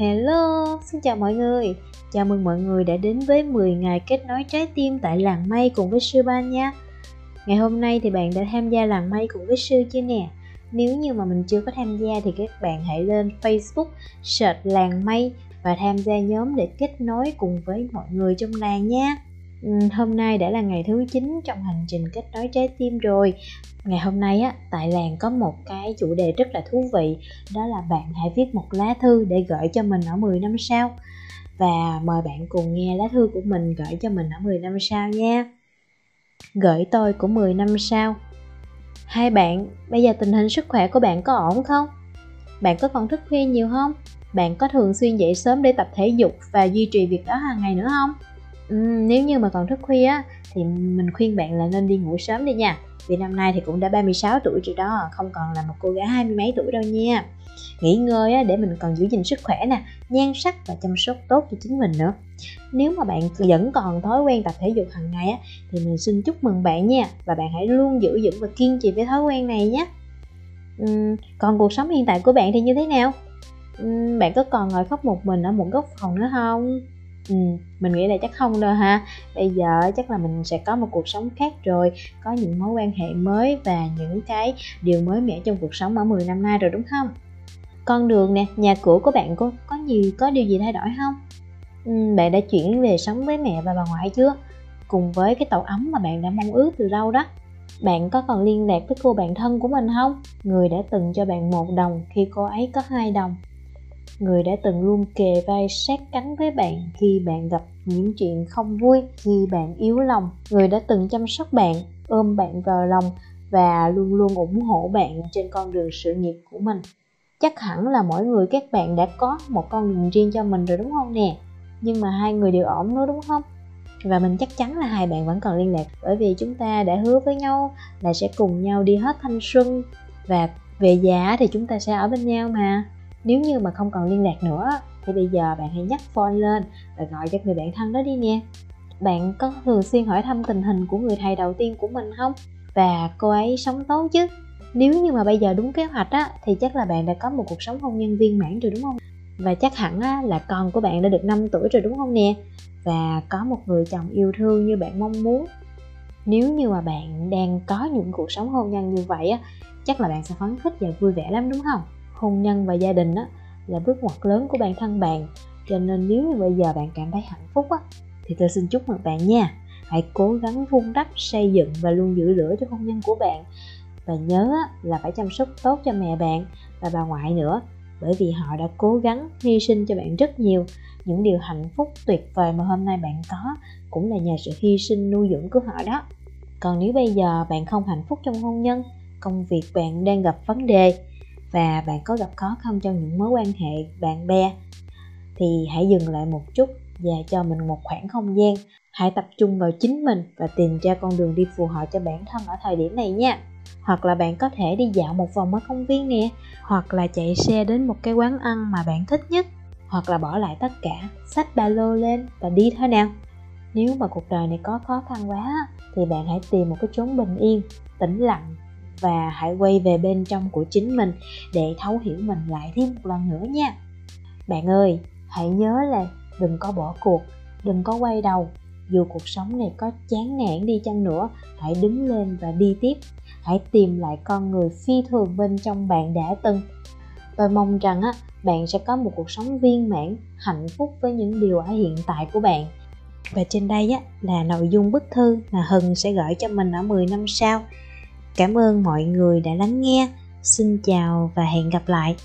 Hello, xin chào mọi người. Chào mừng mọi người đã đến với 10 ngày kết nối trái tim tại làng mây cùng với sư ban nha. Ngày hôm nay thì bạn đã tham gia làng mây cùng với sư chưa nè? Nếu như mà mình chưa có tham gia thì các bạn hãy lên Facebook search làng mây và tham gia nhóm để kết nối cùng với mọi người trong làng nha hôm nay đã là ngày thứ 9 trong hành trình kết nối trái tim rồi. Ngày hôm nay á, tại làng có một cái chủ đề rất là thú vị, đó là bạn hãy viết một lá thư để gửi cho mình ở 10 năm sau. Và mời bạn cùng nghe lá thư của mình gửi cho mình ở 10 năm sau nha. Gửi tôi của 10 năm sau. Hai bạn, bây giờ tình hình sức khỏe của bạn có ổn không? Bạn có còn thức khuya nhiều không? Bạn có thường xuyên dậy sớm để tập thể dục và duy trì việc đó hàng ngày nữa không? Uhm, nếu như mà còn thức khuya á thì mình khuyên bạn là nên đi ngủ sớm đi nha. Vì năm nay thì cũng đã 36 tuổi rồi đó không còn là một cô gái hai mươi mấy tuổi đâu nha. Nghỉ ngơi á, để mình còn giữ gìn sức khỏe nè nhan sắc và chăm sóc tốt cho chính mình nữa. Nếu mà bạn vẫn còn thói quen tập thể dục hàng ngày á, thì mình xin chúc mừng bạn nha và bạn hãy luôn giữ vững và kiên trì với thói quen này nhé. Uhm, còn cuộc sống hiện tại của bạn thì như thế nào? Uhm, bạn có còn ngồi khóc một mình ở một góc phòng nữa không? Ừ, mình nghĩ là chắc không đâu ha. Bây giờ chắc là mình sẽ có một cuộc sống khác rồi có những mối quan hệ mới và những cái điều mới mẻ trong cuộc sống ở 10 năm nay rồi đúng không? Con đường nè nhà cửa của bạn có có nhiều có điều gì thay đổi không? Ừ, bạn đã chuyển về sống với mẹ và bà ngoại chưa? Cùng với cái tổ ấm mà bạn đã mong ước từ lâu đó. Bạn có còn liên lạc với cô bạn thân của mình không? Người đã từng cho bạn một đồng khi cô ấy có hai đồng người đã từng luôn kề vai sát cánh với bạn khi bạn gặp những chuyện không vui, khi bạn yếu lòng. Người đã từng chăm sóc bạn, ôm bạn vào lòng và luôn luôn ủng hộ bạn trên con đường sự nghiệp của mình. Chắc hẳn là mỗi người các bạn đã có một con đường riêng cho mình rồi đúng không nè? Nhưng mà hai người đều ổn nữa đúng không? Và mình chắc chắn là hai bạn vẫn còn liên lạc, bởi vì chúng ta đã hứa với nhau là sẽ cùng nhau đi hết thanh xuân. Và về già thì chúng ta sẽ ở bên nhau mà nếu như mà không còn liên lạc nữa thì bây giờ bạn hãy nhắc phone lên và gọi cho người bạn thân đó đi nè. Bạn có thường xuyên hỏi thăm tình hình của người thầy đầu tiên của mình không? Và cô ấy sống tốt chứ? Nếu như mà bây giờ đúng kế hoạch á thì chắc là bạn đã có một cuộc sống hôn nhân viên mãn rồi đúng không? Và chắc hẳn á, là con của bạn đã được 5 tuổi rồi đúng không nè? Và có một người chồng yêu thương như bạn mong muốn. Nếu như mà bạn đang có những cuộc sống hôn nhân như vậy á chắc là bạn sẽ phấn khích và vui vẻ lắm đúng không? Hôn nhân và gia đình á, là bước ngoặt lớn của bản thân bạn. Cho nên nếu như bây giờ bạn cảm thấy hạnh phúc á, thì tôi xin chúc mừng bạn nha. Hãy cố gắng vun đắp, xây dựng và luôn giữ lửa cho hôn nhân của bạn. Và nhớ là phải chăm sóc tốt cho mẹ bạn và bà ngoại nữa, bởi vì họ đã cố gắng hy sinh cho bạn rất nhiều. Những điều hạnh phúc tuyệt vời mà hôm nay bạn có cũng là nhờ sự hy sinh nuôi dưỡng của họ đó. Còn nếu bây giờ bạn không hạnh phúc trong hôn nhân, công việc bạn đang gặp vấn đề và bạn có gặp khó khăn trong những mối quan hệ bạn bè, thì hãy dừng lại một chút và cho mình một khoảng không gian. Hãy tập trung vào chính mình và tìm ra con đường đi phù hợp cho bản thân ở thời điểm này nha. Hoặc là bạn có thể đi dạo một vòng ở công viên nè, hoặc là chạy xe đến một cái quán ăn mà bạn thích nhất, hoặc là bỏ lại tất cả, xách ba lô lên và đi thôi nào. Nếu mà cuộc đời này có khó khăn quá thì bạn hãy tìm một cái chốn bình yên, tĩnh lặng và hãy quay về bên trong của chính mình để thấu hiểu mình lại thêm một lần nữa nha. Bạn ơi, hãy nhớ là đừng có bỏ cuộc, đừng có quay đầu. Dù cuộc sống này có chán nản đi chăng nữa, hãy đứng lên và đi tiếp. Hãy tìm lại con người phi thường bên trong bạn đã từng. Tôi mong rằng á, bạn sẽ có một cuộc sống viên mãn, hạnh phúc với những điều ở hiện tại của bạn. Và trên đây á, là nội dung bức thư mà Hưng sẽ gửi cho mình ở 10 năm sau. Cảm ơn mọi người đã lắng nghe. Xin chào và hẹn gặp lại.